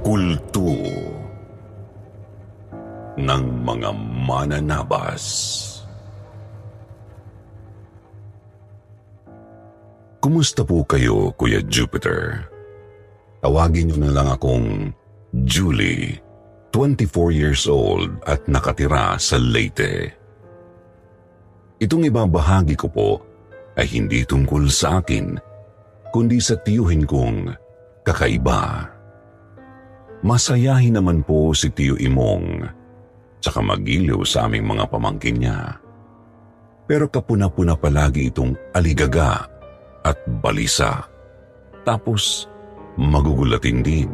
Kulto ng mga mananabas. Kumusta po kayo, Kuya Jupiter? Tawagin niyo na lang akong Julie, 24 years old at nakatira sa Leyte. Itong ibabahagi ko po ay hindi tungkol sa akin, kundi sa tiyuhin kong kakaiba. Masayahin naman po si Tiyo Imong, tsaka magiliw sa aming mga pamangkin niya. Pero kapuna-puna palagi itong aligaga at balisa. Tapos magugulatin din.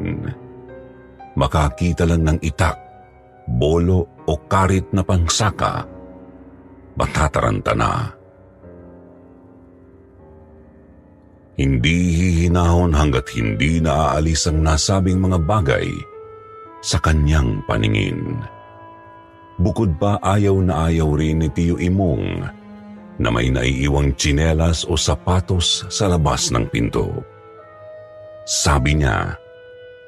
Makakita lang ng itak, bolo o karit na pangsaka, matataranta na. Hindi hihinahon hanggat hindi naaalis ang nasabing mga bagay sa kanyang paningin. Bukod pa ayaw na ayaw rin ni Tiyo Imong na may naiiwang tsinelas o sapatos sa labas ng pinto. Sabi niya,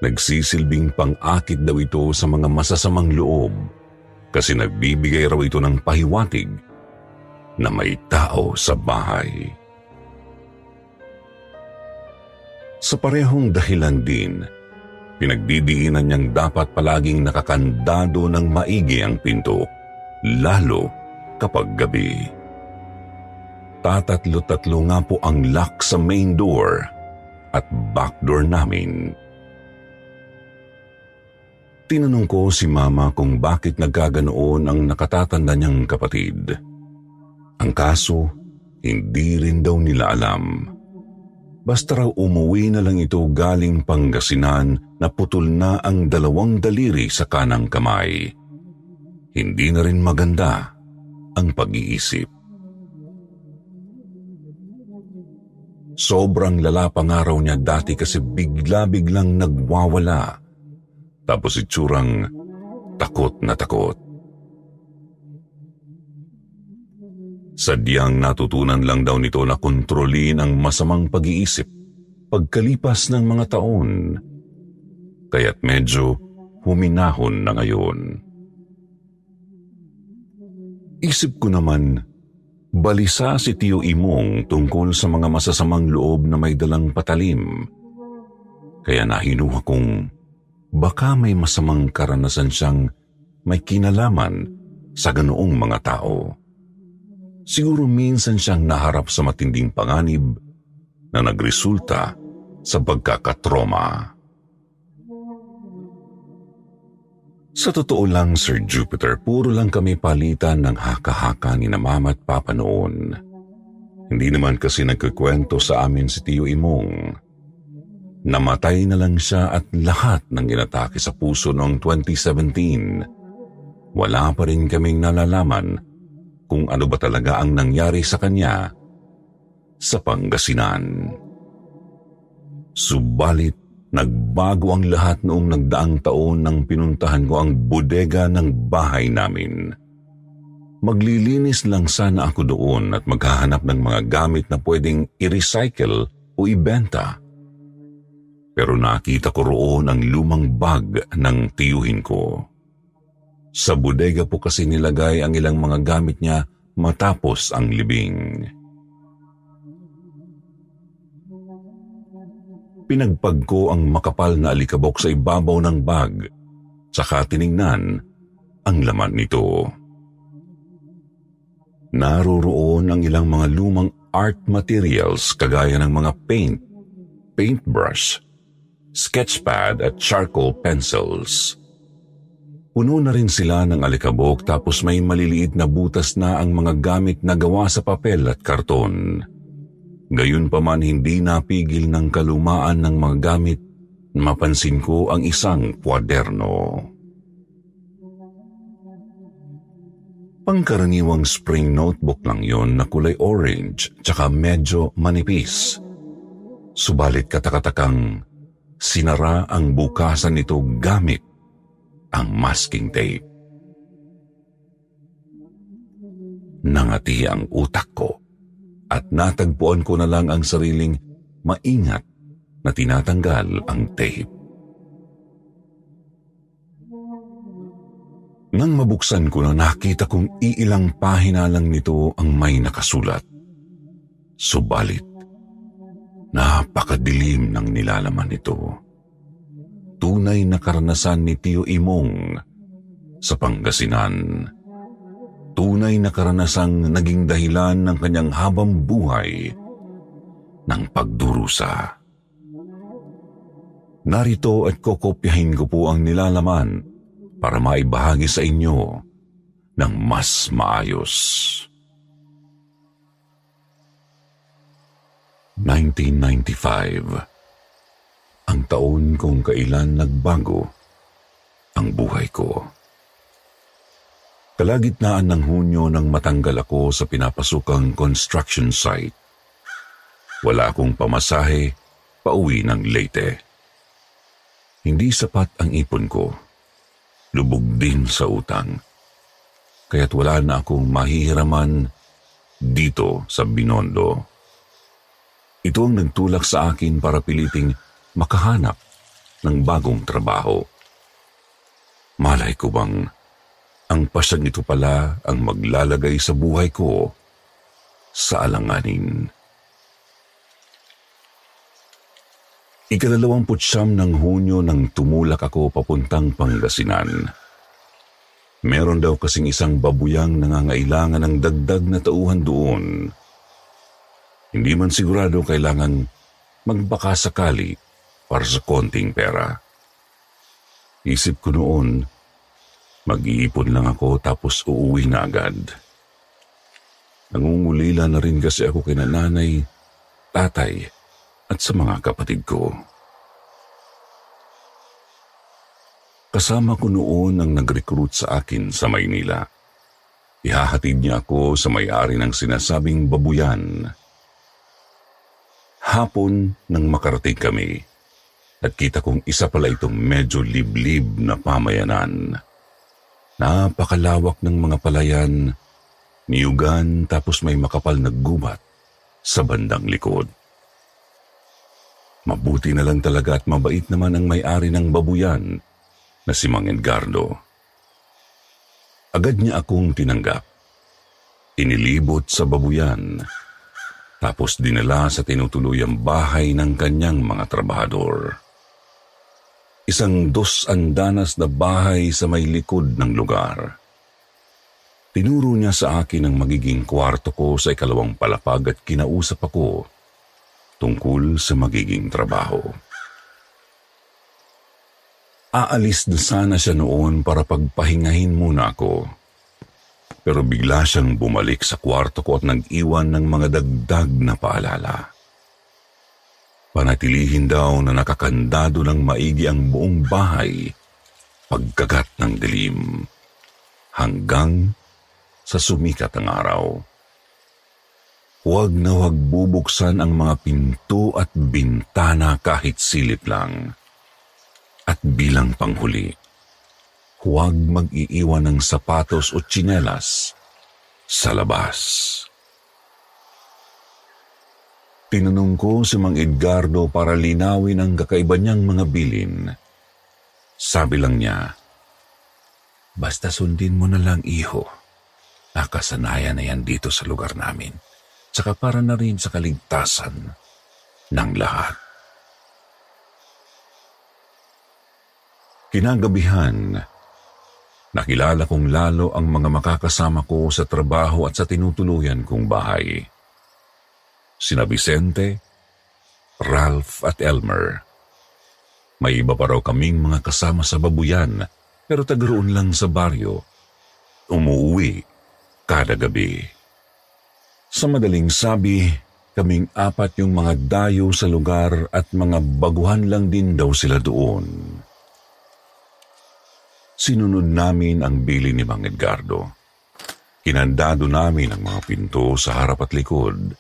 nagsisilbing pang-akit daw ito sa mga masasamang loob kasi nagbibigay raw ito ng pahiwatig na may tao sa bahay. Sa parehong dahilan din, pinagdidiinan niyang dapat palaging nakakandado ng maigi ang pinto, lalo kapag gabi. Tatatlo-tatlo nga po ang lock sa main door at back door namin. Tinanong ko si mama kung bakit nagkaganoon ang nakatatanda niyang kapatid. Ang kaso, hindi rin daw nila alam. Basta raw umuwi na lang ito galing Pangasinan na putol na ang dalawang daliri sa kanang kamay. Hindi na rin maganda ang pag-iisip. Sobrang lala pa nga raw niya dati kasi bigla-biglang nagwawala. Tapos itsurang takot na takot. Sadyang natutunan lang daw nito na kontrolin ang masamang pag-iisip pagkalipas ng mga taon. Kaya't medyo huminahon na ngayon. Isip ko naman, balisa si Tio Imong tungkol sa mga masasamang loob na may dalang patalim. Kaya nahinuha kong baka may masamang karanasan siyang may kinalaman sa ganoong mga tao. Siguro minsan siyang naharap sa matinding panganib na nagresulta sa pagkakatroma. Sa totoo lang, Sir Jupiter, puro lang kami palitan ng haka-haka ni na mama at papa noon. Hindi naman kasi nagkikwento sa amin si Tio Imong. Namatay na lang siya at lahat ng inatake sa puso noong 2017. Wala pa rin kaming nalalaman kung ano ba talaga ang nangyari sa kanya sa Pangasinan. Subalit, nagbago ang lahat noong nagdaang taon nang pinuntahan ko ang bodega ng bahay namin. Maglilinis lang sana ako doon at maghahanap ng mga gamit na pwedeng i-recycle o ibenta. Pero nakita ko roon ang lumang bag ng tiyuhin ko. Sa bodega po kasi nilagay ang ilang mga gamit niya matapos ang libing. Pinagpag ko ang makapal na alikabok sa ibabaw ng bag, saka tiningnan ang laman nito. Naroroon ang ilang mga lumang art materials kagaya ng mga paint, paintbrush, sketchpad at charcoal pencils. Puno na rin sila ng alikabok tapos may maliliit na butas na ang mga gamit na gawa sa papel at karton. Gayunpaman hindi napigil ng kalumaan ng mga gamit, mapansin ko ang isang kwaderno. Pangkaraniwang spring notebook lang yon na kulay orange tsaka medyo manipis. Subalit katakatakang sinara ang bukasan nito gamit ang masking tape. Nangati ang utak ko at natagpuan ko na lang ang sariling maingat na tinatanggal ang tape. Nang mabuksan ko na nakita kong iilang pahina lang nito ang may nakasulat. Subalit, napakadilim ng nilalaman nito tunay na karanasan ni Tio Imong sa Pangasinan. Tunay na karanasang naging dahilan ng kanyang habang buhay ng pagdurusa. Narito at kokopyahin ko po ang nilalaman para maibahagi sa inyo ng mas maayos. 1995 ang taon kung kailan nagbago ang buhay ko. Kalagitnaan ng Hunyo nang matanggal ako sa pinapasukang construction site. Wala akong pamasahe, pauwi ng Leyte. Hindi sapat ang ipon ko. Lubog din sa utang. Kaya't wala na akong mahihiraman dito sa Binondo. Ito ang nagtulak sa akin para piliting makahanap ng bagong trabaho. Malay ko bang ang pasag nito pala ang maglalagay sa buhay ko sa alanganin. Ikalalawang putsyam ng Hunyo nang tumulak ako papuntang Pangasinan. Meron daw kasing isang babuyang nangangailangan ng dagdag na tauhan doon. Hindi man sigurado kailangan magbaka sakali para sa konting pera. Isip ko noon, mag-iipon lang ako tapos uuwi na agad. Nangungulila na rin kasi ako kina nanay, tatay at sa mga kapatid ko. Kasama ko noon ang nag-recruit sa akin sa Maynila. Ihahatid niya ako sa may-ari ng sinasabing babuyan. Hapon nang makarating kami, at kita kong isa pala itong medyo liblib na pamayanan. Napakalawak ng mga palayan, niyugan tapos may makapal na gubat sa bandang likod. Mabuti na lang talaga at mabait naman ang may-ari ng babuyan na si Mang Edgardo. Agad niya akong tinanggap. Inilibot sa babuyan, tapos dinala sa tinutuluyang bahay ng kanyang mga trabahador isang dos andanas na bahay sa may likod ng lugar. Tinuro niya sa akin ang magiging kwarto ko sa ikalawang palapag at kinausap ako tungkol sa magiging trabaho. Aalis na sana siya noon para pagpahingahin muna ako. Pero bigla siyang bumalik sa kwarto ko at nag-iwan ng mga dagdag na paalala. Panatilihin daw na nakakandado ng maigi ang buong bahay pagkagat ng dilim hanggang sa sumikat ang araw. Huwag na huwag bubuksan ang mga pinto at bintana kahit silip lang. At bilang panghuli, huwag mag-iiwan ng sapatos o tsinelas sa labas. Tinanong ko si Mang Edgardo para linawin ang kakaiba niyang mga bilin. Sabi lang niya, Basta sundin mo na lang, iho. Nakasanayan na yan dito sa lugar namin. Tsaka para na rin sa kaligtasan ng lahat. Kinagabihan, nakilala kong lalo ang mga makakasama ko sa trabaho at sa tinutuluyan kong bahay sina Vicente, Ralph at Elmer. May iba pa raw kaming mga kasama sa babuyan pero tagaroon lang sa baryo. Umuwi kada gabi. Sa madaling sabi, kaming apat yung mga dayo sa lugar at mga baguhan lang din daw sila doon. Sinunod namin ang bili ni Mang Edgardo. Kinandado namin ang mga pinto sa harap at likod.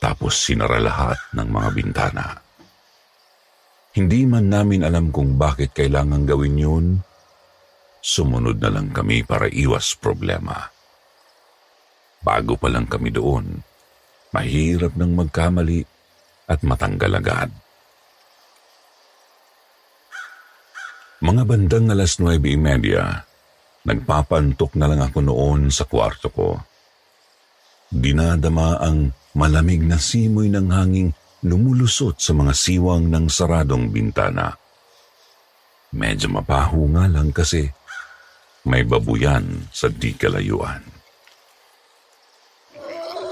Tapos sinara lahat ng mga bintana. Hindi man namin alam kung bakit kailangan gawin yun. Sumunod na lang kami para iwas problema. Bago pa lang kami doon, mahirap nang magkamali at matanggal agad. Mga bandang alas 9.30, Nagpapantok na lang ako noon sa kwarto ko. Dinadama ang malamig na simoy ng hanging lumulusot sa mga siwang ng saradong bintana. Medyo mapaho nga lang kasi may babuyan sa di kalayuan.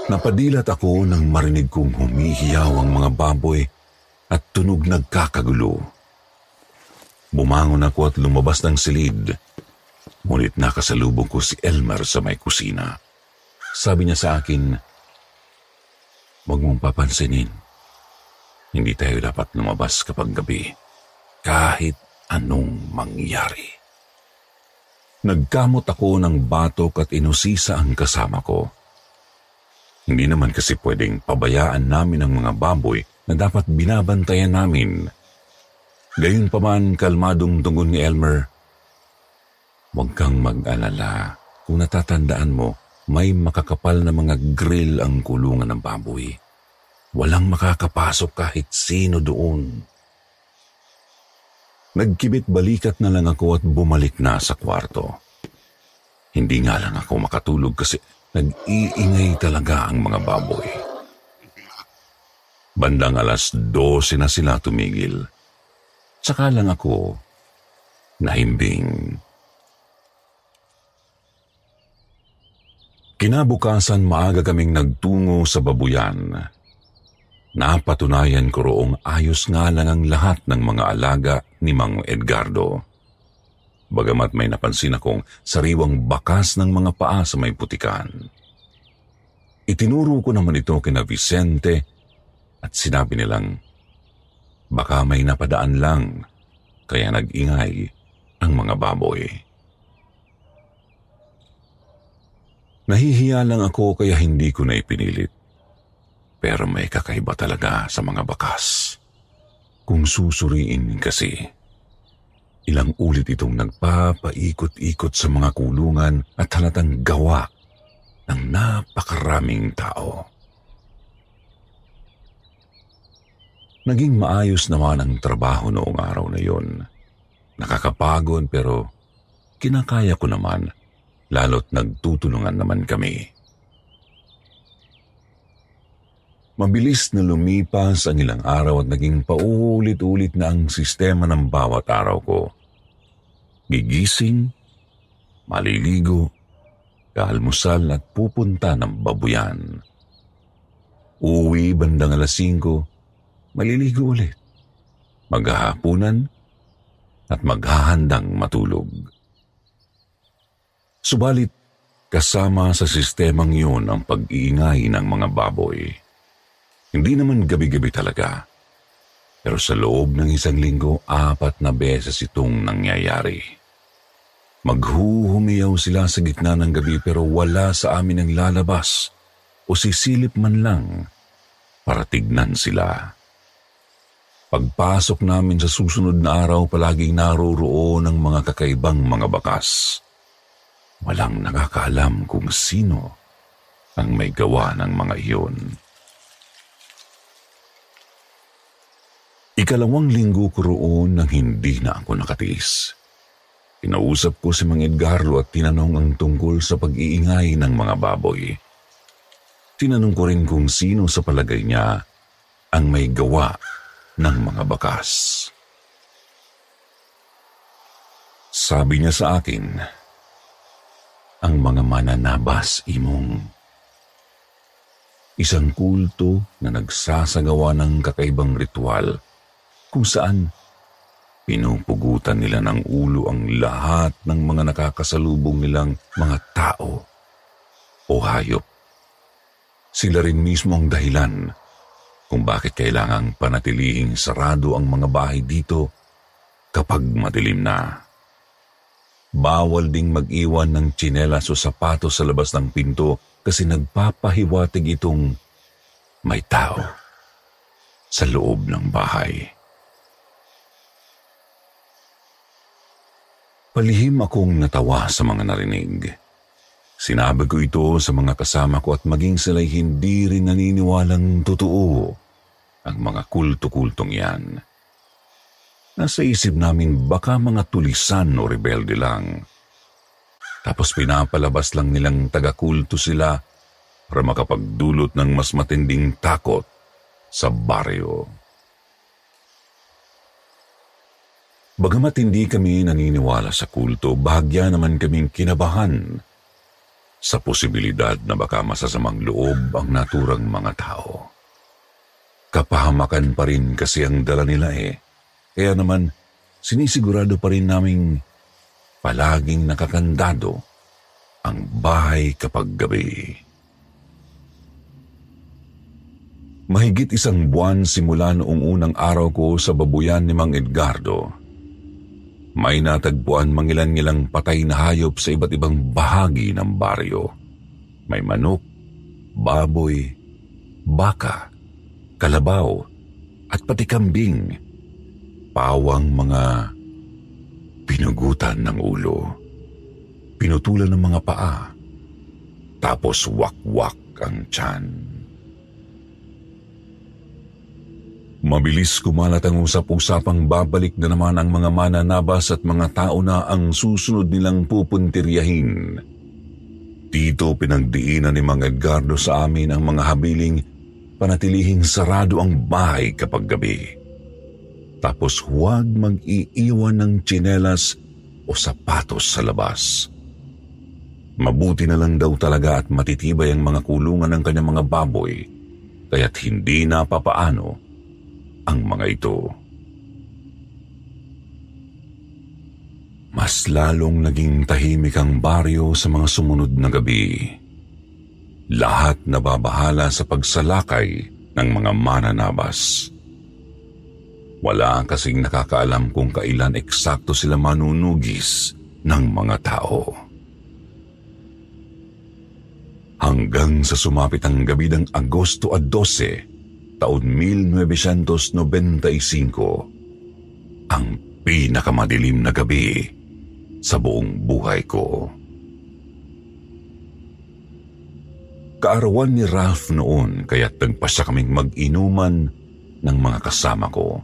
Napadilat ako nang marinig kong humihiyaw ang mga baboy at tunog nagkakagulo. Bumangon ako at lumabas ng silid Ngunit nakasalubong ko si Elmer sa may kusina. Sabi niya sa akin, Huwag mong papansinin. Hindi tayo dapat lumabas kapag gabi. Kahit anong mangyari. Nagkamot ako ng batok at inusisa ang kasama ko. Hindi naman kasi pwedeng pabayaan namin ang mga baboy na dapat binabantayan namin. Gayunpaman kalmadong tungon ni Elmer, Huwag kang mag-alala. Kung natatandaan mo, may makakapal na mga grill ang kulungan ng baboy. Walang makakapasok kahit sino doon. Nagkibit balikat na lang ako at bumalik na sa kwarto. Hindi nga lang ako makatulog kasi nag-iingay talaga ang mga baboy. Bandang alas 12 na sila tumigil. Saka lang ako nahimbing. Kinabukasan maaga kaming nagtungo sa babuyan. Napatunayan ko roong ayos nga lang ang lahat ng mga alaga ni Mang Edgardo. Bagamat may napansin akong sariwang bakas ng mga paa sa may putikan. Itinuro ko naman ito kina Vicente at sinabi nilang, baka may napadaan lang kaya nag-ingay ang mga baboy. Nahihiya lang ako kaya hindi ko na ipinilit. Pero may kakaiba talaga sa mga bakas. Kung susuriin kasi, ilang ulit itong nagpapaikot-ikot sa mga kulungan at halatang gawa ng napakaraming tao. Naging maayos naman ang trabaho noong araw na yon. Nakakapagod pero kinakaya ko naman lalo't nagtutulungan naman kami. Mabilis na lumipas ang ilang araw at naging paulit-ulit na ang sistema ng bawat araw ko. Gigising, maliligo, kaalmusal at pupunta ng babuyan. Uwi bandang alas 5, maliligo ulit. Maghahapunan at maghahandang matulog. Subalit, kasama sa sistemang yun ang pag-iingay ng mga baboy. Hindi naman gabi-gabi talaga. Pero sa loob ng isang linggo, apat na beses itong nangyayari. Maghuhumiyaw sila sa gitna ng gabi pero wala sa amin ang lalabas o sisilip man lang para tignan sila. Pagpasok namin sa susunod na araw, palaging naroroon ang mga kakaibang mga bakas. Walang nakakaalam kung sino ang may gawa ng mga iyon. Ikalawang linggo ko roon nang hindi na ako nakatiis. Kinausap ko si Mang Edgarlo at tinanong ang tungkol sa pag-iingay ng mga baboy. Tinanong ko rin kung sino sa palagay niya ang may gawa ng mga bakas. Sabi niya sa akin, ang mga mananabas imong. Isang kulto na nagsasagawa ng kakaibang ritual kung saan Pinupugutan nila ng ulo ang lahat ng mga nakakasalubong nilang mga tao o hayop. Sila rin mismo ang dahilan kung bakit kailangang panatilihing sarado ang mga bahay dito kapag madilim na. Bawal ding mag-iwan ng tsinelas o sapatos sa labas ng pinto kasi nagpapahiwatig itong may tao sa loob ng bahay. Palihim akong natawa sa mga narinig. Sinabi ko ito sa mga kasama ko at maging sila'y hindi rin naniniwalang totoo ang mga kulto-kultong yan. Nasa isip namin baka mga tulisan o rebelde lang. Tapos pinapalabas lang nilang taga-kulto sila para makapagdulot ng mas matinding takot sa baryo. Bagamat hindi kami naniniwala sa kulto, bahagya naman kaming kinabahan sa posibilidad na baka masasamang loob ang naturang mga tao. Kapahamakan pa rin kasi ang dala nila eh. Kaya naman, sinisigurado pa rin naming palaging nakakandado ang bahay kapag gabi. Mahigit isang buwan simula noong unang araw ko sa babuyan ni Mang Edgardo, may natagpuan mangilan-ngilang patay na hayop sa iba't ibang bahagi ng baryo. May manok, baboy, baka, kalabaw, at pati kambing. Pawang mga pinugutan ng ulo. Pinutulan ng mga paa. Tapos wakwak ang tiyan. Mabilis kumalat ang usap-usapang babalik na naman ang mga mananabas at mga tao na ang susunod nilang pupuntiryahin. Dito pinagdiinan ni Mang Edgardo sa amin ang mga habiling panatilihing sarado ang bahay kapag gabi. Tapos huwag mag-iiwan ng tsinelas o sapatos sa labas. Mabuti na lang daw talaga at matitibay ang mga kulungan ng kanyang mga baboy, kaya't hindi na papaano ang mga ito. Mas lalong naging tahimik ang baryo sa mga sumunod na gabi. Lahat nababahala sa pagsalakay ng mga mananabas. Wala kasing nakakaalam kung kailan eksakto sila manunugis ng mga tao. Hanggang sa sumapit ang gabi ng Agosto 12, taon 1995, ang pinakamadilim na gabi sa buong buhay ko. Kaarawan ni Ralph noon kaya't nagpa siya kaming mag-inuman ng mga kasama ko.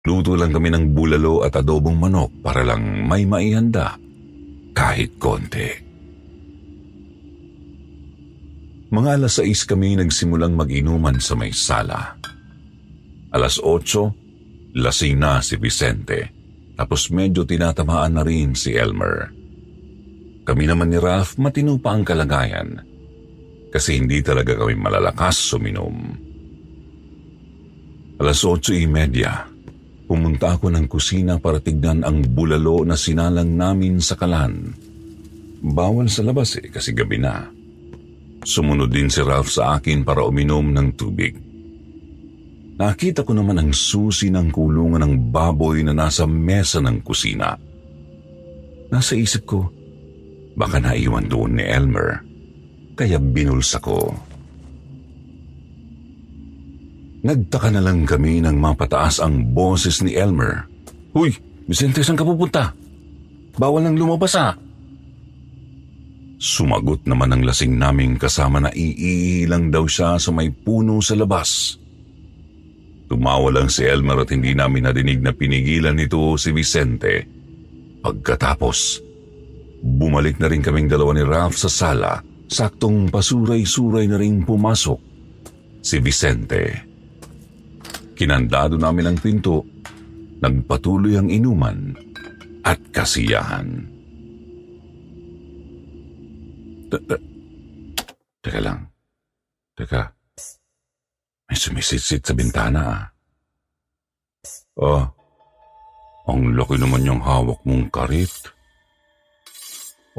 Luto lang kami ng bulalo at adobong manok para lang may maihanda kahit konti. Mga alas 6 kami nagsimulang mag-inuman sa may sala. Alas 8, lasing na si Vicente. Tapos medyo tinatamaan na rin si Elmer. Kami naman ni Ralph matino pa ang kalagayan kasi hindi talaga kami malalakas suminom. Alas 8.30, pumunta ako ng kusina para tignan ang bulalo na sinalang namin sa kalan. Bawal sa labas eh kasi gabi na. Sumunod din si Ralph sa akin para uminom ng tubig. Nakita ko naman ang susi ng kulungan ng baboy na nasa mesa ng kusina. Nasa isip ko, baka naiwan doon ni Elmer, kaya binulsa ko. Nagtaka na lang kami nang mapataas ang boses ni Elmer. Huy, Vicente, saan ka pupunta? Bawal nang lumabas ah. Sumagot naman ang lasing naming kasama na iilang daw siya sa may puno sa labas. Tumawa lang si Elmer at hindi namin nadinig na pinigilan nito si Vicente. Pagkatapos, bumalik na rin kaming dalawa ni Ralph sa sala, saktong pasuray-suray na rin pumasok si Vicente. Kinandado namin ang pinto, nagpatuloy ang inuman at kasiyahan. Teka lang. Teka. May sumisitsit sa bintana ah. Oh, ang laki naman yung hawak mong karit.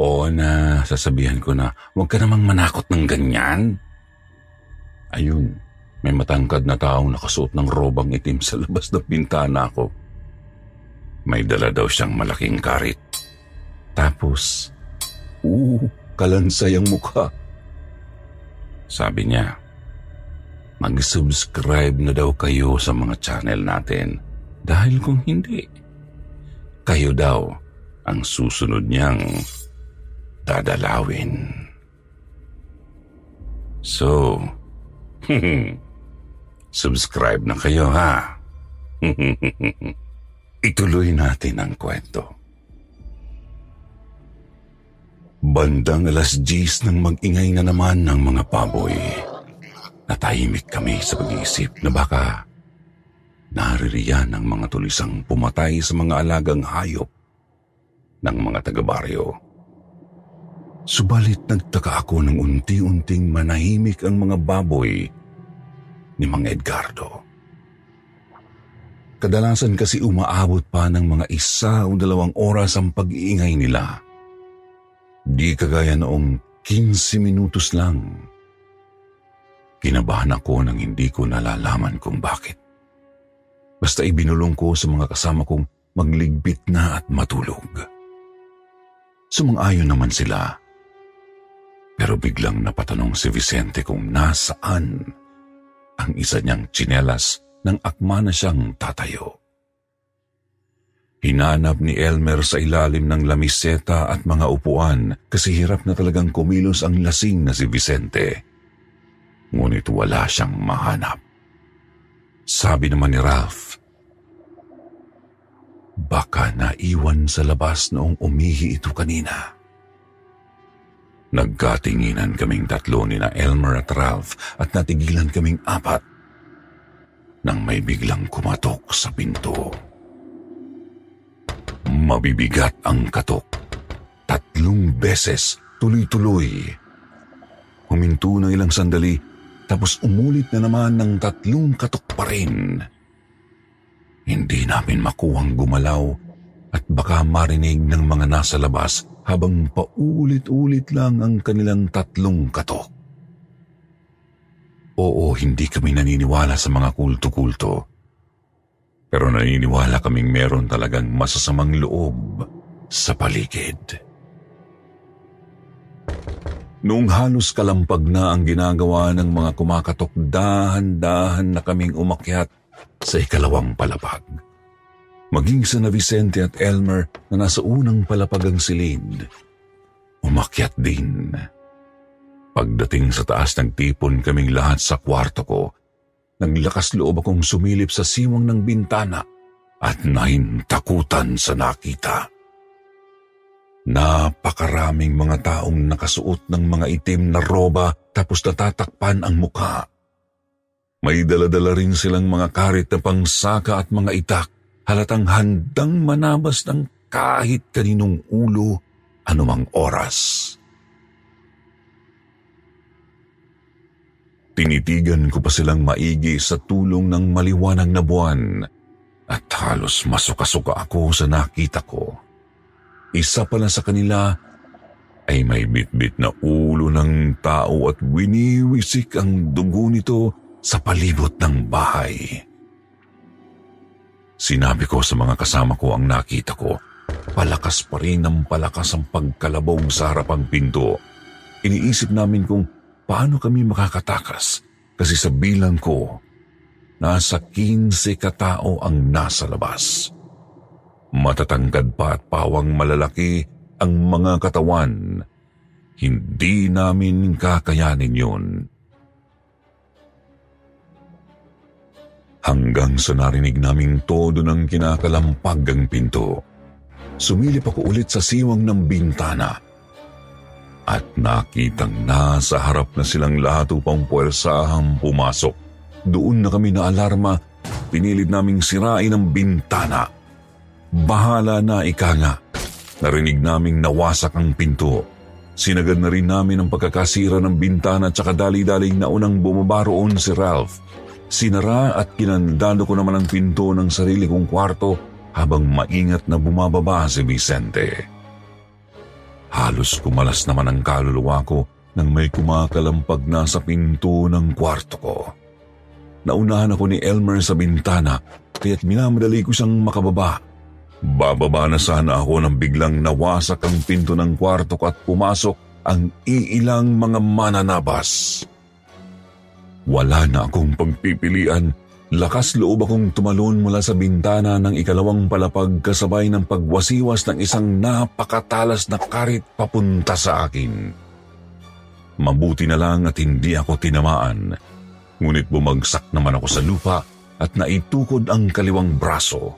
Oo na, sasabihan ko na, huwag ka namang manakot ng ganyan. Ayun, may matangkad na taong nakasuot ng robang itim sa labas ng bintana ko. May dala daw siyang malaking karit. Tapos, uh, kalansay ang mukha. Sabi niya, mag-subscribe na daw kayo sa mga channel natin dahil kung hindi, kayo daw ang susunod niyang dadalawin. So, subscribe na kayo ha. Ituloy natin ang kwento. Bandang alas 10 nang mag-ingay na naman ng mga baboy. Natahimik kami sa pag-iisip na baka naririyan ang mga tulisang pumatay sa mga alagang hayop ng mga taga-baryo. Subalit nagtaka ako nang unti-unting manahimik ang mga baboy ni Mang Edgardo. Kadalasan kasi umaabot pa ng mga isa o dalawang oras ang pag-iingay nila. Di kagaya noong 15 minutos lang. Kinabahan ako nang hindi ko nalalaman kung bakit. Basta ibinulong ko sa mga kasama kong magligbit na at matulog. Sumang-ayon naman sila. Pero biglang napatanong si Vicente kung nasaan ang isa niyang tsinelas nang akma na siyang tatayo. Hinanap ni Elmer sa ilalim ng lamiseta at mga upuan kasi hirap na talagang kumilos ang lasing na si Vicente. Ngunit wala siyang mahanap. Sabi naman ni Ralph, Baka naiwan sa labas noong umihi ito kanina. Nagkatinginan kaming tatlo ni na Elmer at Ralph at natigilan kaming apat nang may biglang kumatok sa pinto. Mabibigat ang katok. Tatlong beses, tuloy-tuloy. Huminto ng ilang sandali, tapos umulit na naman ng tatlong katok pa rin. Hindi namin makuhang gumalaw at baka marinig ng mga nasa labas habang paulit-ulit lang ang kanilang tatlong katok. Oo, hindi kami naniniwala sa mga kulto-kulto. Pero naniniwala kaming meron talagang masasamang loob sa paligid. Noong halos kalampag na ang ginagawa ng mga kumakatok, dahan-dahan na kaming umakyat sa ikalawang palapag. Maging sa na Vicente at Elmer na nasa unang palapag ang silid, umakyat din. Pagdating sa taas, nagtipon kaming lahat sa kwarto ko Naglakas loob akong sumilip sa siwang ng bintana at nahintakutan sa nakita. Napakaraming mga taong nakasuot ng mga itim na roba tapos natatakpan ang mukha. May daladala rin silang mga karit na pangsaka at mga itak, halatang handang manabas ng kahit kaninong ulo anumang oras. Tinitigan ko pa silang maigi sa tulong ng maliwanag na buwan at halos masuka-suka ako sa nakita ko. Isa pala sa kanila ay may bitbit na ulo ng tao at winiwisik ang dugo nito sa palibot ng bahay. Sinabi ko sa mga kasama ko ang nakita ko. Palakas pa rin ang palakas ang pagkalabong sa harapang pinto. Iniisip namin kung paano kami makakatakas kasi sa bilang ko, nasa 15 katao ang nasa labas. Matatangkad pa at pawang malalaki ang mga katawan. Hindi namin kakayanin yun. Hanggang sa narinig naming todo ng kinakalampag ang pinto. Sumilip ako ulit sa siwang ng bintana. At nakitang nasa harap na silang lahat upang puwersahang pumasok. Doon na kami na alarma, pinilid naming sirain ang bintana. Bahala na ika nga. Narinig naming nawasak ang pinto. Sinagad na rin namin ang pagkakasira ng bintana at saka dali-daling naunang bumaba roon si Ralph. Sinara at kinandado ko naman ang pinto ng sarili kong kwarto habang maingat na bumababa si Vicente. Halos kumalas naman ang kaluluwa ko nang may kumakalampag na sa pinto ng kwarto ko. Naunahan ako ni Elmer sa bintana kaya't minamadali ko siyang makababa. Bababa na sana ako nang biglang nawasak ang pinto ng kwarto ko at pumasok ang iilang mga mananabas. Wala na akong pagpipilian. Lakas loob akong tumalon mula sa bintana ng ikalawang palapag kasabay ng pagwasiwas ng isang napakatalas na karit papunta sa akin. Mabuti na lang at hindi ako tinamaan. Ngunit bumagsak naman ako sa lupa at naitukod ang kaliwang braso.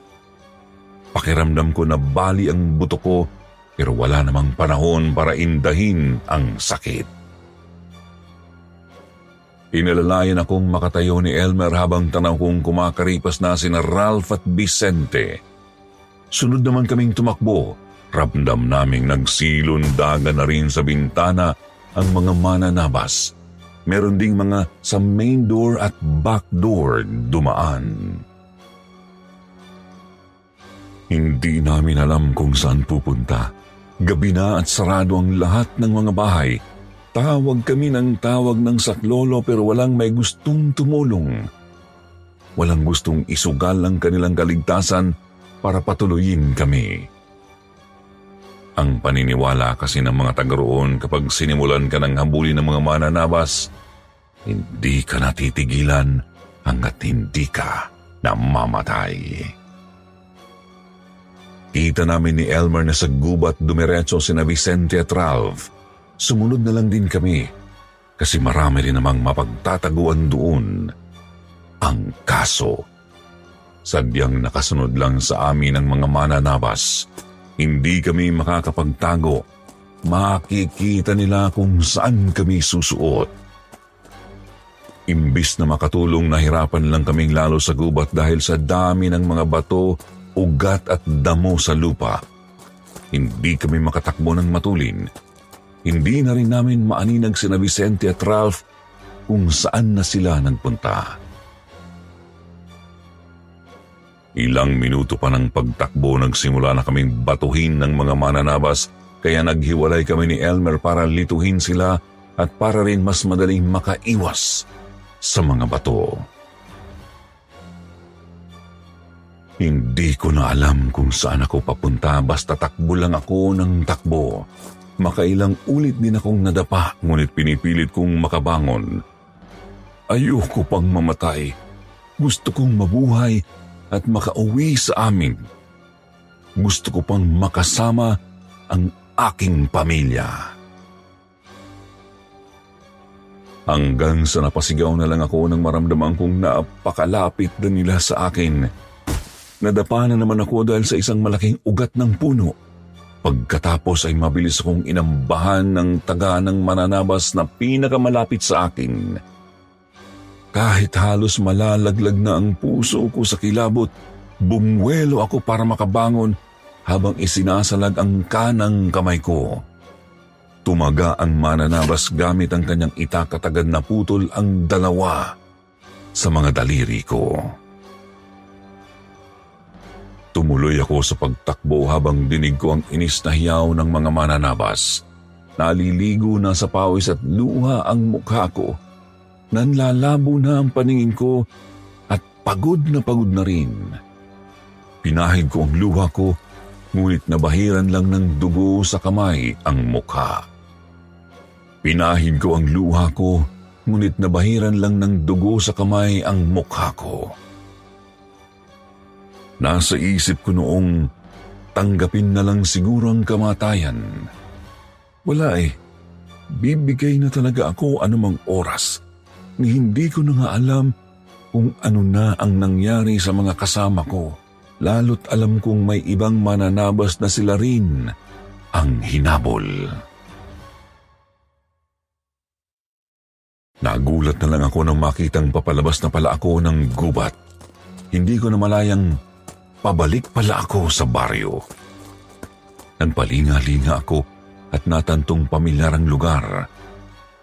Pakiramdam ko na bali ang buto ko pero wala namang panahon para indahin ang sakit. Inalalayan akong makatayo ni Elmer habang tanaw kong kumakaripas na sina Ralph at Vicente. Sunod naman kaming tumakbo. Ramdam naming nagsilon daga na rin sa bintana ang mga mananabas. Meron ding mga sa main door at back door dumaan. Hindi namin alam kung saan pupunta. Gabi na at sarado ang lahat ng mga bahay. Tawag kami ng tawag ng saklolo pero walang may gustong tumulong. Walang gustong isugal ang kanilang kaligtasan para patuloyin kami. Ang paniniwala kasi ng mga taga roon kapag sinimulan ka ng habulin ng mga mananabas, hindi ka natitigilan hanggat hindi ka namamatay. Kita namin ni Elmer na sa gubat dumiretso sina Vicente at Ralph. Sumunod na lang din kami kasi marami rin namang mapagtataguan doon. Ang kaso, sadyang nakasunod lang sa amin ang mga mananabas. Hindi kami makakapagtago. Makikita nila kung saan kami susuot. Imbis na makatulong, nahirapan lang kaming lalo sa gubat dahil sa dami ng mga bato ugat at damo sa lupa. Hindi kami makatakbo ng matulin. Hindi na rin namin maaninag sina Vicente at Ralph kung saan na sila nagpunta. Ilang minuto pa ng pagtakbo nagsimula na kaming batuhin ng mga mananabas kaya naghiwalay kami ni Elmer para lituhin sila at para rin mas madaling makaiwas sa mga bato. Hindi ko na alam kung saan ako papunta basta takbo lang ako ng takbo. Makailang ulit din akong nadapa ngunit pinipilit kong makabangon. Ayoko pang mamatay. Gusto kong mabuhay at makauwi sa amin. Gusto ko pang makasama ang aking pamilya. Hanggang sa napasigaw na lang ako nang maramdaman kong napakalapit na nila sa akin. Nadapa na naman ako dahil sa isang malaking ugat ng puno. Pagkatapos ay mabilis akong inambahan ng taga ng mananabas na pinakamalapit sa akin. Kahit halos malalaglag na ang puso ko sa kilabot, bumwelo ako para makabangon habang isinasalag ang kanang kamay ko. Tumaga ang mananabas gamit ang kanyang itakatagad na putol ang dalawa sa mga daliri ko. Tumuloy ako sa pagtakbo habang dinig ko ang inis na hiyaw ng mga mananabas. Naliligo na sa pawis at luha ang mukha ko. Nanlalabo na ang paningin ko at pagod na pagod na rin. Pinahid ko ang luha ko, ngunit nabahiran lang ng dugo sa kamay ang mukha. Pinahid ko ang luha ko, ngunit nabahiran lang ng dugo sa kamay ang mukha ko. Nasa isip ko noong tanggapin na lang siguro ang kamatayan. Wala eh. Bibigay na talaga ako anumang oras ni hindi ko na nga alam kung ano na ang nangyari sa mga kasama ko. Lalo't alam kong may ibang mananabas na sila rin ang hinabol. Nagulat na lang ako nang makitang papalabas na pala ako ng gubat. Hindi ko na malayang pabalik pala ako sa baryo. Nagpalinga-linga ako at natantong pamilyarang lugar.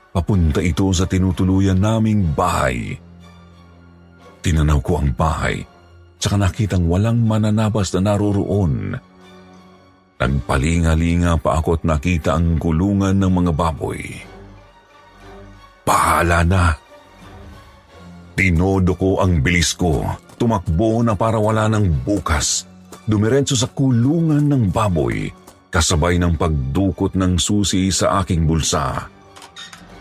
Papunta ito sa tinutuluyan naming bahay. Tinanaw ko ang bahay, tsaka nakitang walang mananabas na naroroon. Nagpalinga-linga pa ako at nakita ang kulungan ng mga baboy. Pahala na! Tinodo ko ang bilis ko. Tumakbo na para wala ng bukas. Dumiretso sa kulungan ng baboy kasabay ng pagdukot ng susi sa aking bulsa.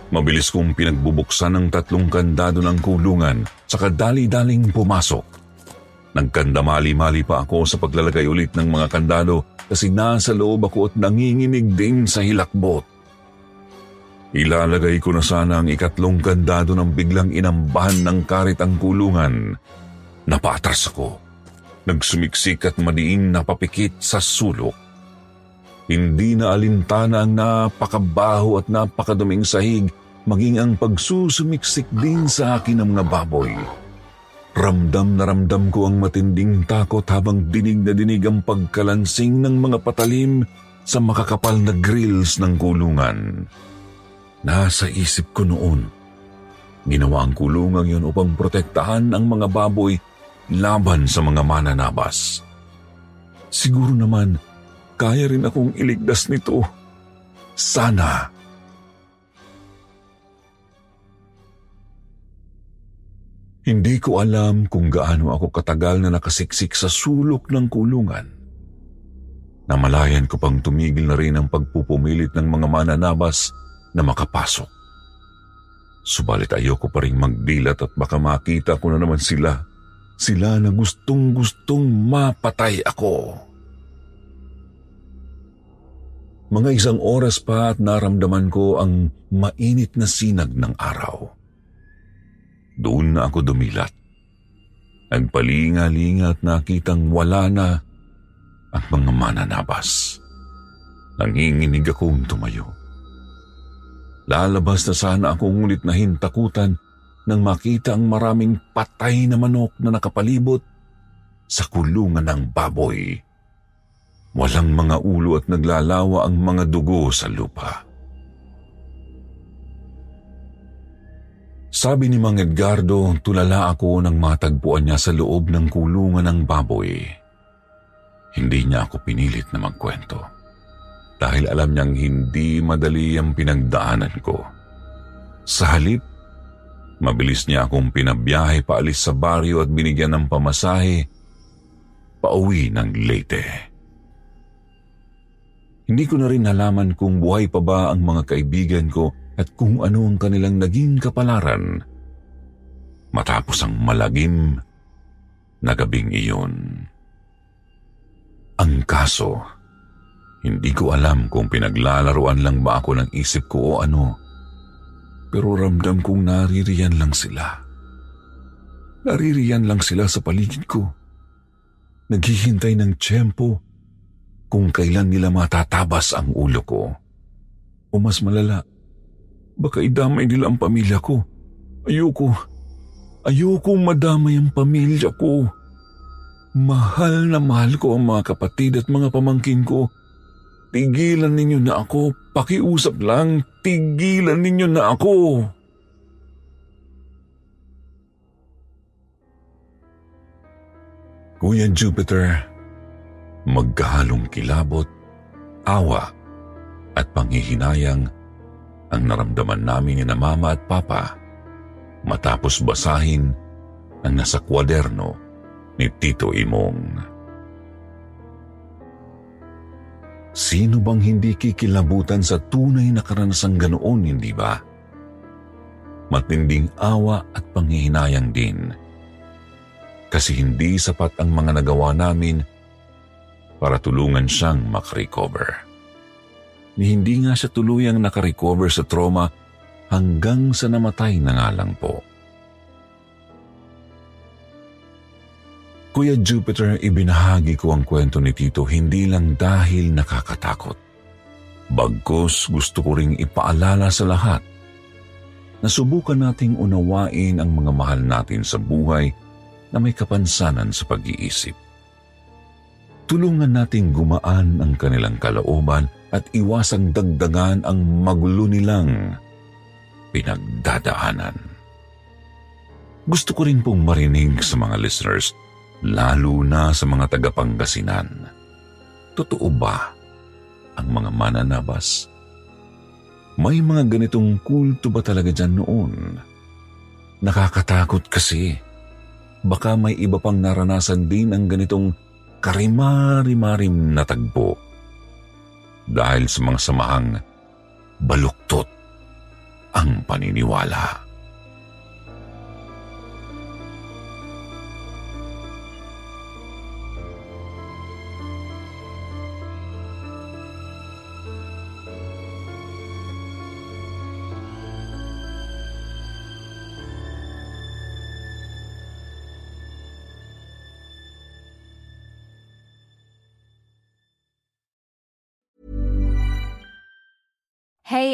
Mabilis kong pinagbubuksan ng tatlong kandado ng kulungan saka dali-daling pumasok. Nagkandamali-mali pa ako sa paglalagay ulit ng mga kandado kasi nasa loob ako at nanginginig din sa hilakbot. Ilalagay ko na sana ang ikatlong kandado ng biglang inambahan ng karit ang kulungan. Napatras ako. Nagsumiksik at madiing napapikit sa sulok. Hindi na alintana ang napakabaho at napakaduming sahig maging ang pagsusumiksik din sa akin ng mga baboy. Ramdam na ramdam ko ang matinding takot habang dinig na dinig ang pagkalansing ng mga patalim sa makakapal na grills ng kulungan. Nasa isip ko noon, ginawa ang kulungan yon upang protektahan ang mga baboy laban sa mga mananabas. Siguro naman, kaya rin akong iligtas nito. Sana. Hindi ko alam kung gaano ako katagal na nakasiksik sa sulok ng kulungan. Namalayan ko pang tumigil na rin ang pagpupumilit ng mga mananabas na makapasok. Subalit ayoko pa rin magdilat at baka makita ko na naman sila. Sila na gustong gustong mapatay ako. Mga isang oras pa at naramdaman ko ang mainit na sinag ng araw. Doon na ako dumilat. Nagpalinga-linga at nakitang wala na ang mga mananabas. Nanginginig akong tumayo. Lalabas na sana ako ngunit nahintakutan nang makita ang maraming patay na manok na nakapalibot sa kulungan ng baboy. Walang mga ulo at naglalawa ang mga dugo sa lupa. Sabi ni Mang Edgardo, tulala ako nang matagpuan niya sa loob ng kulungan ng baboy. Hindi niya ako pinilit na magkwento dahil alam niyang hindi madali ang pinagdaanan ko. Sa halip, mabilis niya akong pinabiyahe paalis sa baryo at binigyan ng pamasahe pauwi ng Leyte. Hindi ko na rin nalaman kung buhay pa ba ang mga kaibigan ko at kung ano ang kanilang naging kapalaran matapos ang malagim na gabing iyon. Ang kaso, hindi ko alam kung pinaglalaruan lang ba ako ng isip ko o ano, pero ramdam kong naririyan lang sila. Naririyan lang sila sa paligid ko. Naghihintay ng tiyempo kung kailan nila matatabas ang ulo ko. O mas malala, baka idamay nila ang pamilya ko. Ayoko, ayoko madamay ang pamilya ko. Mahal na mahal ko ang mga kapatid at mga pamangkin ko. Tigilan ninyo na ako, pakiusap lang, tigilan ninyo na ako. Kuya Jupiter, magkahalong kilabot, awa, at panghihinayang ang naramdaman namin ni na mama at papa matapos basahin ang nasa kwaderno ni Tito Imong. Sino bang hindi kikilabutan sa tunay na karanasang ganoon, hindi ba? Matinding awa at panghihinayang din. Kasi hindi sapat ang mga nagawa namin para tulungan siyang makarecover. Ni hindi nga siya tuluyang nakarecover sa trauma hanggang sa namatay na nga lang po. Kuya Jupiter, ibinahagi ko ang kwento ni Tito hindi lang dahil nakakatakot. Bagkus gusto ko ring ipaalala sa lahat na subukan nating unawain ang mga mahal natin sa buhay na may kapansanan sa pag-iisip. Tulungan nating gumaan ang kanilang kalooban at iwasang dagdagan ang magulo nilang pinagdadaanan. Gusto ko rin pong marinig sa mga listeners lalo na sa mga tagapangasinan. Totoo ba ang mga mananabas? May mga ganitong kulto ba talaga dyan noon? Nakakatakot kasi. Baka may iba pang naranasan din ang ganitong karimari-marim na tagpo. Dahil sa mga samahang baluktot ang paniniwala.